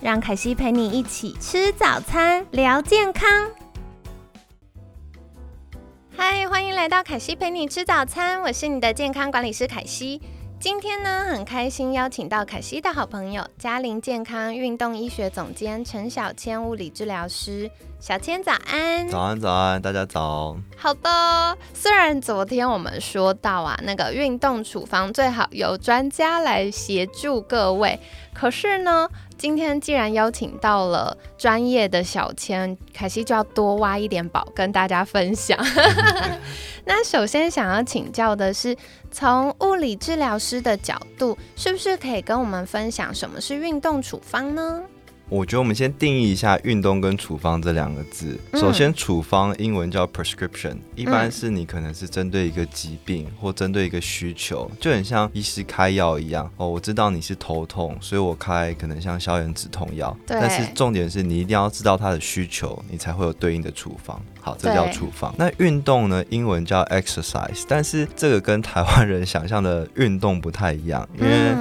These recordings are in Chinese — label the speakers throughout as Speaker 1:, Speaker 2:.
Speaker 1: 让凯西陪你一起吃早餐，聊健康。嗨，欢迎来到凯西陪你吃早餐，我是你的健康管理师凯西。今天呢，很开心邀请到凯西的好朋友，嘉陵健康运动医学总监陈小千物理治疗师。小千早安，
Speaker 2: 早安早安，大家早。
Speaker 1: 好的，虽然昨天我们说到啊，那个运动处方最好由专家来协助各位，可是呢，今天既然邀请到了专业的小千，凯西就要多挖一点宝跟大家分享。那首先想要请教的是，从物理治疗师的角度，是不是可以跟我们分享什么是运动处方呢？
Speaker 2: 我觉得我们先定义一下运动跟处方这两个字。首先，处方英文叫 prescription，一般是你可能是针对一个疾病或针对一个需求，就很像医师开药一样。哦，我知道你是头痛，所以我开可能像消炎止痛药。但是重点是你一定要知道他的需求，你才会有对应的处方。好，这叫处方。那运动呢？英文叫 exercise，但是这个跟台湾人想象的运动不太一样，因为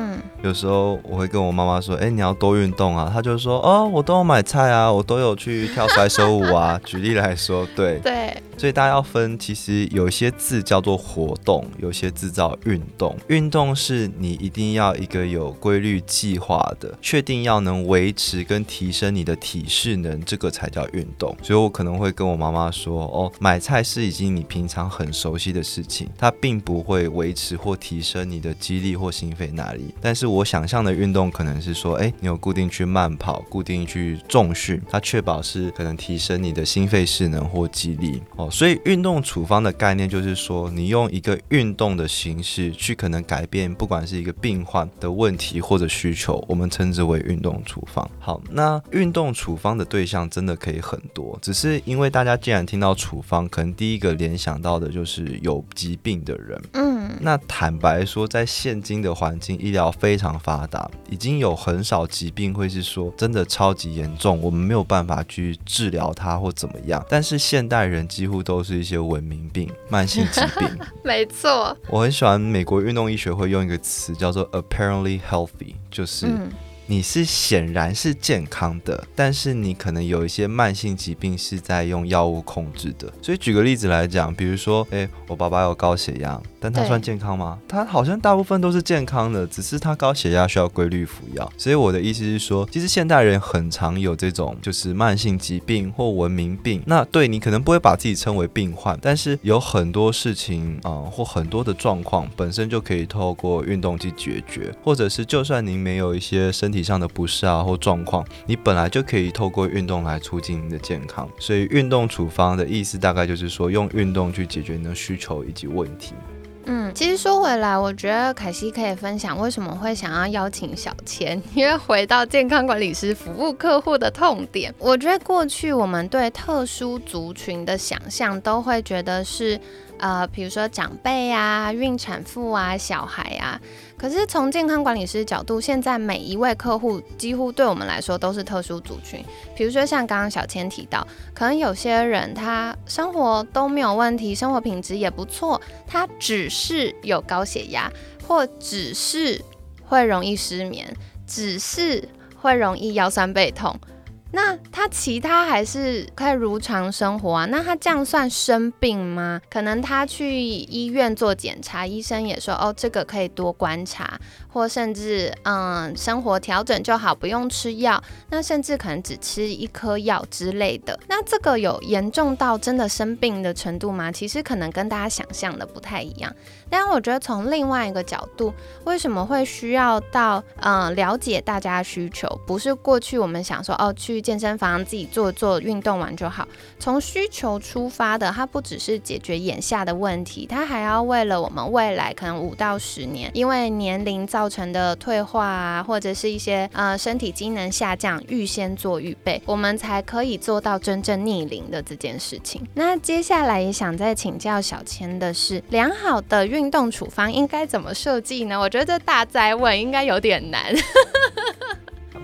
Speaker 2: 有时候我会跟我妈妈说：“哎，你要多运动啊。”她就说。哦，我都有买菜啊，我都有去跳甩手舞啊。举例来说，对
Speaker 1: 对，
Speaker 2: 所以大家要分，其实有些字叫做活动，有些字叫运动。运动是你一定要一个有规律计划的，确定要能维持跟提升你的体适能，这个才叫运动。所以我可能会跟我妈妈说，哦，买菜是已经你平常很熟悉的事情，它并不会维持或提升你的肌力或心肺耐力。但是我想象的运动可能是说，哎，你有固定去慢跑。固定去重训，它确保是可能提升你的心肺势能或肌力哦。所以运动处方的概念就是说，你用一个运动的形式去可能改变，不管是一个病患的问题或者需求，我们称之为运动处方。好，那运动处方的对象真的可以很多，只是因为大家既然听到处方，可能第一个联想到的就是有疾病的人。嗯，那坦白说，在现今的环境，医疗非常发达，已经有很少疾病会是说真的。超级严重，我们没有办法去治疗它或怎么样。但是现代人几乎都是一些文明病、慢性疾病。
Speaker 1: 没错，
Speaker 2: 我很喜欢美国运动医学会用一个词叫做 “apparently healthy”，就是你是显然是健康的，但是你可能有一些慢性疾病是在用药物控制的。所以举个例子来讲，比如说，哎，我爸爸有高血压。但它算健康吗？它好像大部分都是健康的，只是它高血压需要规律服药。所以我的意思是说，其实现代人很常有这种就是慢性疾病或文明病。那对你可能不会把自己称为病患，但是有很多事情啊，或很多的状况本身就可以透过运动去解决，或者是就算您没有一些身体上的不适啊或状况，你本来就可以透过运动来促进你的健康。所以运动处方的意思大概就是说，用运动去解决你的需求以及问题。
Speaker 1: 嗯，其实说回来，我觉得凯西可以分享为什么会想要邀请小千，因为回到健康管理师服务客户的痛点，我觉得过去我们对特殊族群的想象都会觉得是。呃，比如说长辈啊、孕产妇啊、小孩啊，可是从健康管理师角度，现在每一位客户几乎对我们来说都是特殊族群。比如说像刚刚小千提到，可能有些人他生活都没有问题，生活品质也不错，他只是有高血压，或只是会容易失眠，只是会容易腰酸背痛。那他其他还是可以如常生活啊？那他这样算生病吗？可能他去医院做检查，医生也说哦，这个可以多观察，或甚至嗯，生活调整就好，不用吃药。那甚至可能只吃一颗药之类的。那这个有严重到真的生病的程度吗？其实可能跟大家想象的不太一样。但我觉得从另外一个角度，为什么会需要到嗯了解大家需求？不是过去我们想说哦去。健身房自己做做运动完就好。从需求出发的，它不只是解决眼下的问题，它还要为了我们未来可能五到十年，因为年龄造造成的退化啊，或者是一些呃身体机能下降，预先做预备，我们才可以做到真正逆龄的这件事情。那接下来也想再请教小千的是，良好的运动处方应该怎么设计呢？我觉得这大灾问应该有点难。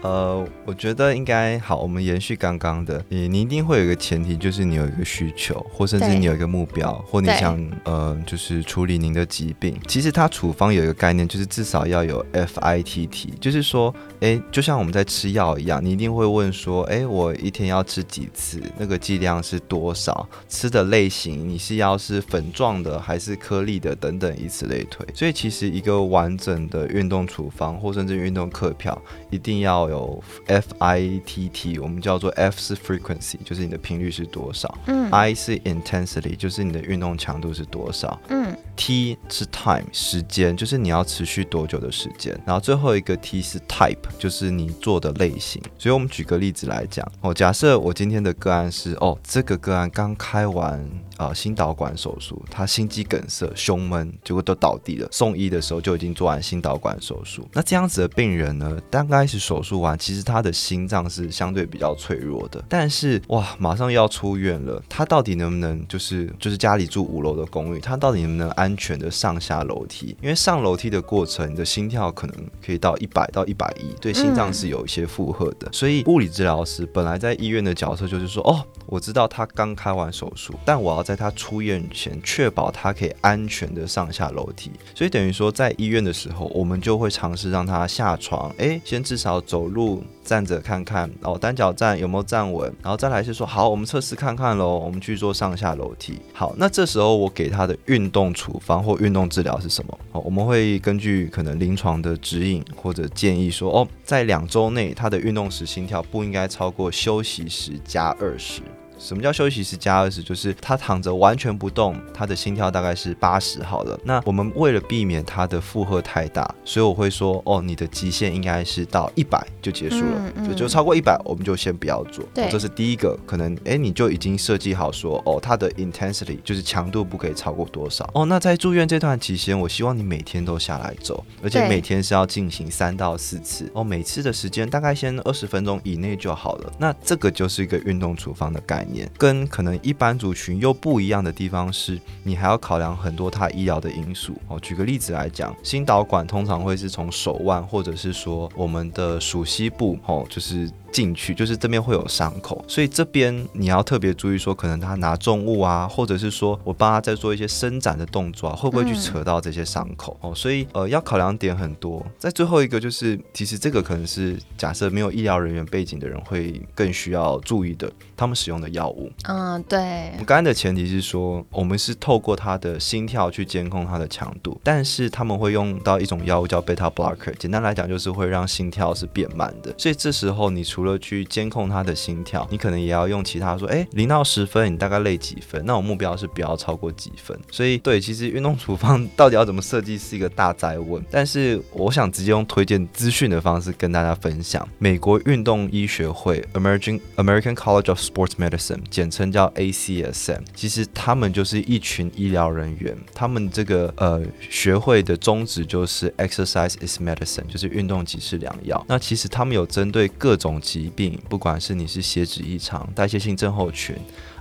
Speaker 2: 呃，我觉得应该好。我们延续刚刚的，你你一定会有一个前提，就是你有一个需求，或甚至你有一个目标，或你想呃，就是处理您的疾病。其实它处方有一个概念，就是至少要有 FITT，就是说，哎，就像我们在吃药一样，你一定会问说，哎，我一天要吃几次？那个剂量是多少？吃的类型，你是要是粉状的还是颗粒的等等，以此类推。所以其实一个完整的运动处方，或甚至运动课票，一定要。有 F I T T，我们叫做 F 是 frequency，就是你的频率是多少。嗯，I 是 intensity，就是你的运动强度是多少。嗯，T 是 time，时间，就是你要持续多久的时间。然后最后一个 T 是 type，就是你做的类型。所以我们举个例子来讲，哦，假设我今天的个案是，哦，这个个案刚开完。啊，心导管手术，他心肌梗塞、胸闷，结果都倒地了。送医的时候就已经做完心导管手术。那这样子的病人呢，刚开始手术完，其实他的心脏是相对比较脆弱的。但是哇，马上要出院了，他到底能不能就是就是家里住五楼的公寓，他到底能不能安全的上下楼梯？因为上楼梯的过程，你的心跳可能可以到一百到一百一，对心脏是有一些负荷的。所以物理治疗师本来在医院的角色就是说，哦，我知道他刚开完手术，但我要在他出院前确保他可以安全的上下楼梯，所以等于说在医院的时候，我们就会尝试让他下床，哎，先至少走路。站着看看，然后单脚站有没有站稳，然后再来是说好，我们测试看看喽，我们去做上下楼梯。好，那这时候我给他的运动处方或运动治疗是什么？哦，我们会根据可能临床的指引或者建议说，哦，在两周内他的运动时心跳不应该超过休息时加二十。什么叫休息时加二十？就是他躺着完全不动，他的心跳大概是八十好了。那我们为了避免他的负荷太大，所以我会说，哦，你的极限应该是到一百就结束了，就就超过一百我们就先不要做。
Speaker 1: 对，
Speaker 2: 这是第一个，可能哎你就已经设计好说，哦，他的 intensity 就是强度不可以超过多少。哦，那在住院这段期间，我希望你每天都下来走，而且每天是要进行三到四次。哦，每次的时间大概先二十分钟以内就好了。那这个就是一个运动处方的概跟可能一般族群又不一样的地方是，你还要考量很多他医疗的因素哦。举个例子来讲，心导管通常会是从手腕或者是说我们的属膝部哦，就是。进去就是这边会有伤口，所以这边你要特别注意，说可能他拿重物啊，或者是说我帮他在做一些伸展的动作，啊，会不会去扯到这些伤口哦？所以呃要考量点很多。在最后一个就是，其实这个可能是假设没有医疗人员背景的人会更需要注意的，他们使用的药物。
Speaker 1: 嗯，对。
Speaker 2: 我们刚刚的前提是说，我们是透过他的心跳去监控他的强度，但是他们会用到一种药物叫 beta blocker，简单来讲就是会让心跳是变慢的。所以这时候你除除了去监控他的心跳，你可能也要用其他说，哎，零到十分，你大概累几分？那我目标是不要超过几分。所以，对，其实运动处方到底要怎么设计是一个大灾问。但是，我想直接用推荐资讯的方式跟大家分享。美国运动医学会 （American American College of Sports Medicine） 简称叫 ACSM，其实他们就是一群医疗人员。他们这个呃学会的宗旨就是 “Exercise is medicine”，就是运动即是良药。那其实他们有针对各种。疾病，不管是你是血脂异常、代谢性症候群。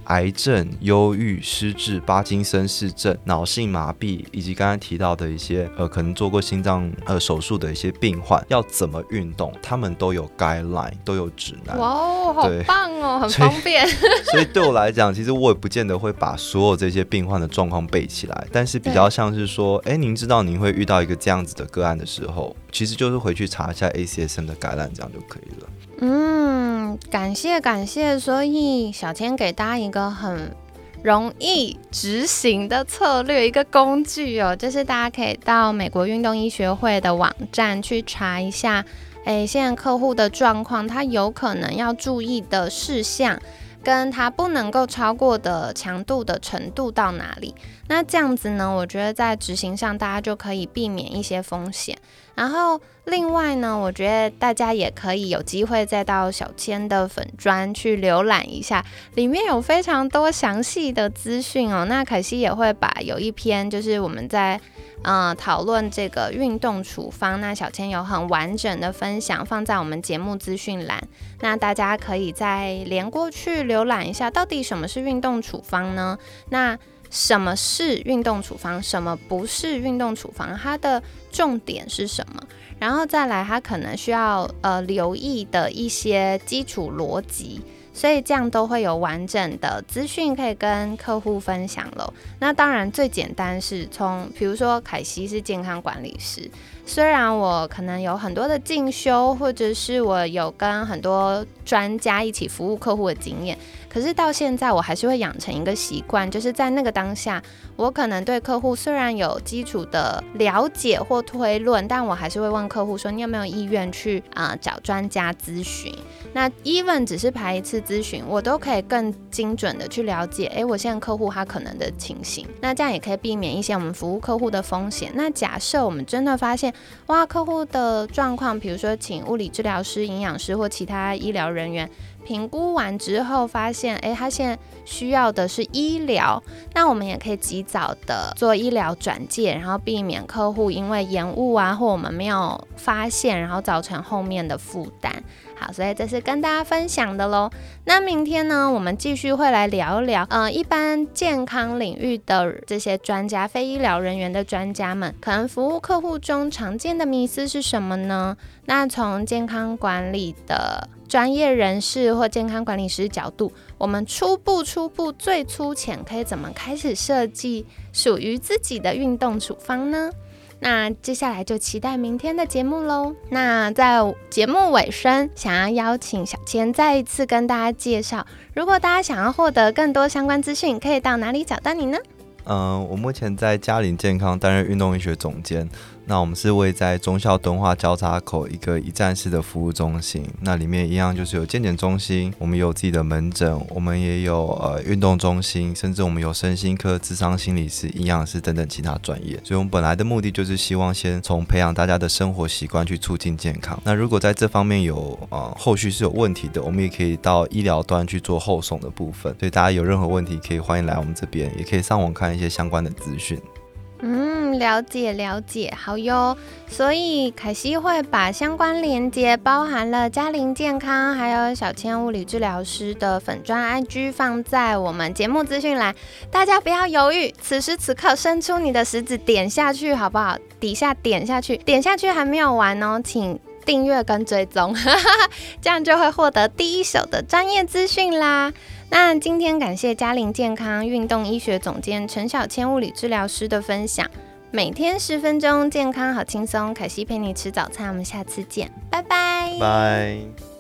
Speaker 2: 癌症、忧郁、失智、巴金森氏症、脑性麻痹，以及刚刚提到的一些呃，可能做过心脏呃手术的一些病患，要怎么运动，他们都有 guideline，都有指南。
Speaker 1: 哇哦，好棒哦，很方便。
Speaker 2: 所以对我来讲，其实我也不见得会把所有这些病患的状况背起来，但是比较像是说，哎，您知道您会遇到一个这样子的个案的时候，其实就是回去查一下 ACSM 的 guideline，这样就可以了。
Speaker 1: 嗯，感谢感谢，所以小千给大家一个很容易执行的策略，一个工具哦，就是大家可以到美国运动医学会的网站去查一下，哎，现在客户的状况，他有可能要注意的事项。跟它不能够超过的强度的程度到哪里？那这样子呢？我觉得在执行上，大家就可以避免一些风险。然后另外呢，我觉得大家也可以有机会再到小千的粉砖去浏览一下，里面有非常多详细的资讯哦。那可惜也会把有一篇就是我们在。嗯，讨论这个运动处方，那小千有很完整的分享放在我们节目资讯栏，那大家可以再连过去浏览一下，到底什么是运动处方呢？那什么是运动处方，什么不是运动处方，它的重点是什么？然后再来，它可能需要呃留意的一些基础逻辑。所以这样都会有完整的资讯可以跟客户分享喽。那当然最简单是从，比如说凯西是健康管理师，虽然我可能有很多的进修，或者是我有跟很多专家一起服务客户的经验。可是到现在，我还是会养成一个习惯，就是在那个当下，我可能对客户虽然有基础的了解或推论，但我还是会问客户说：“你有没有意愿去啊找专家咨询？”那 even 只是排一次咨询，我都可以更精准的去了解，诶，我现在客户他可能的情形，那这样也可以避免一些我们服务客户的风险。那假设我们真的发现，哇，客户的状况，比如说请物理治疗师、营养师或其他医疗人员。评估完之后发现，现诶，他现在需要的是医疗，那我们也可以及早的做医疗转介，然后避免客户因为延误啊，或我们没有发现，然后造成后面的负担。好，所以这是跟大家分享的喽。那明天呢，我们继续会来聊一聊，呃，一般健康领域的这些专家、非医疗人员的专家们，可能服务客户中常见的迷思是什么呢？那从健康管理的专业人士或健康管理师角度，我们初步、初步最粗浅可以怎么开始设计属于自己的运动处方呢？那接下来就期待明天的节目喽。那在节目尾声，想要邀请小千再一次跟大家介绍，如果大家想要获得更多相关资讯，可以到哪里找到你呢？
Speaker 2: 嗯，我目前在嘉陵健康担任运动医学总监。那我们是位在中校敦化交叉口一个一站式的服务中心，那里面一样就是有健检中心，我们有自己的门诊，我们也有呃运动中心，甚至我们有身心科、智商心理师、营养师等等其他专业。所以，我们本来的目的就是希望先从培养大家的生活习惯去促进健康。那如果在这方面有呃后续是有问题的，我们也可以到医疗端去做后送的部分。所以，大家有任何问题可以欢迎来我们这边，也可以上网看一些相关的资讯。
Speaker 1: 嗯，了解了解，好哟。所以凯西会把相关链接，包含了嘉玲健康，还有小千物理治疗师的粉砖 IG，放在我们节目资讯栏。大家不要犹豫，此时此刻伸出你的食指点下去，好不好？底下点下去，点下去还没有完哦，请订阅跟追踪，这样就会获得第一手的专业资讯啦。那今天感谢嘉玲健康运动医学总监陈小千物理治疗师的分享，每天十分钟，健康好轻松。凯西陪你吃早餐，我们下次见，拜拜。
Speaker 2: 拜。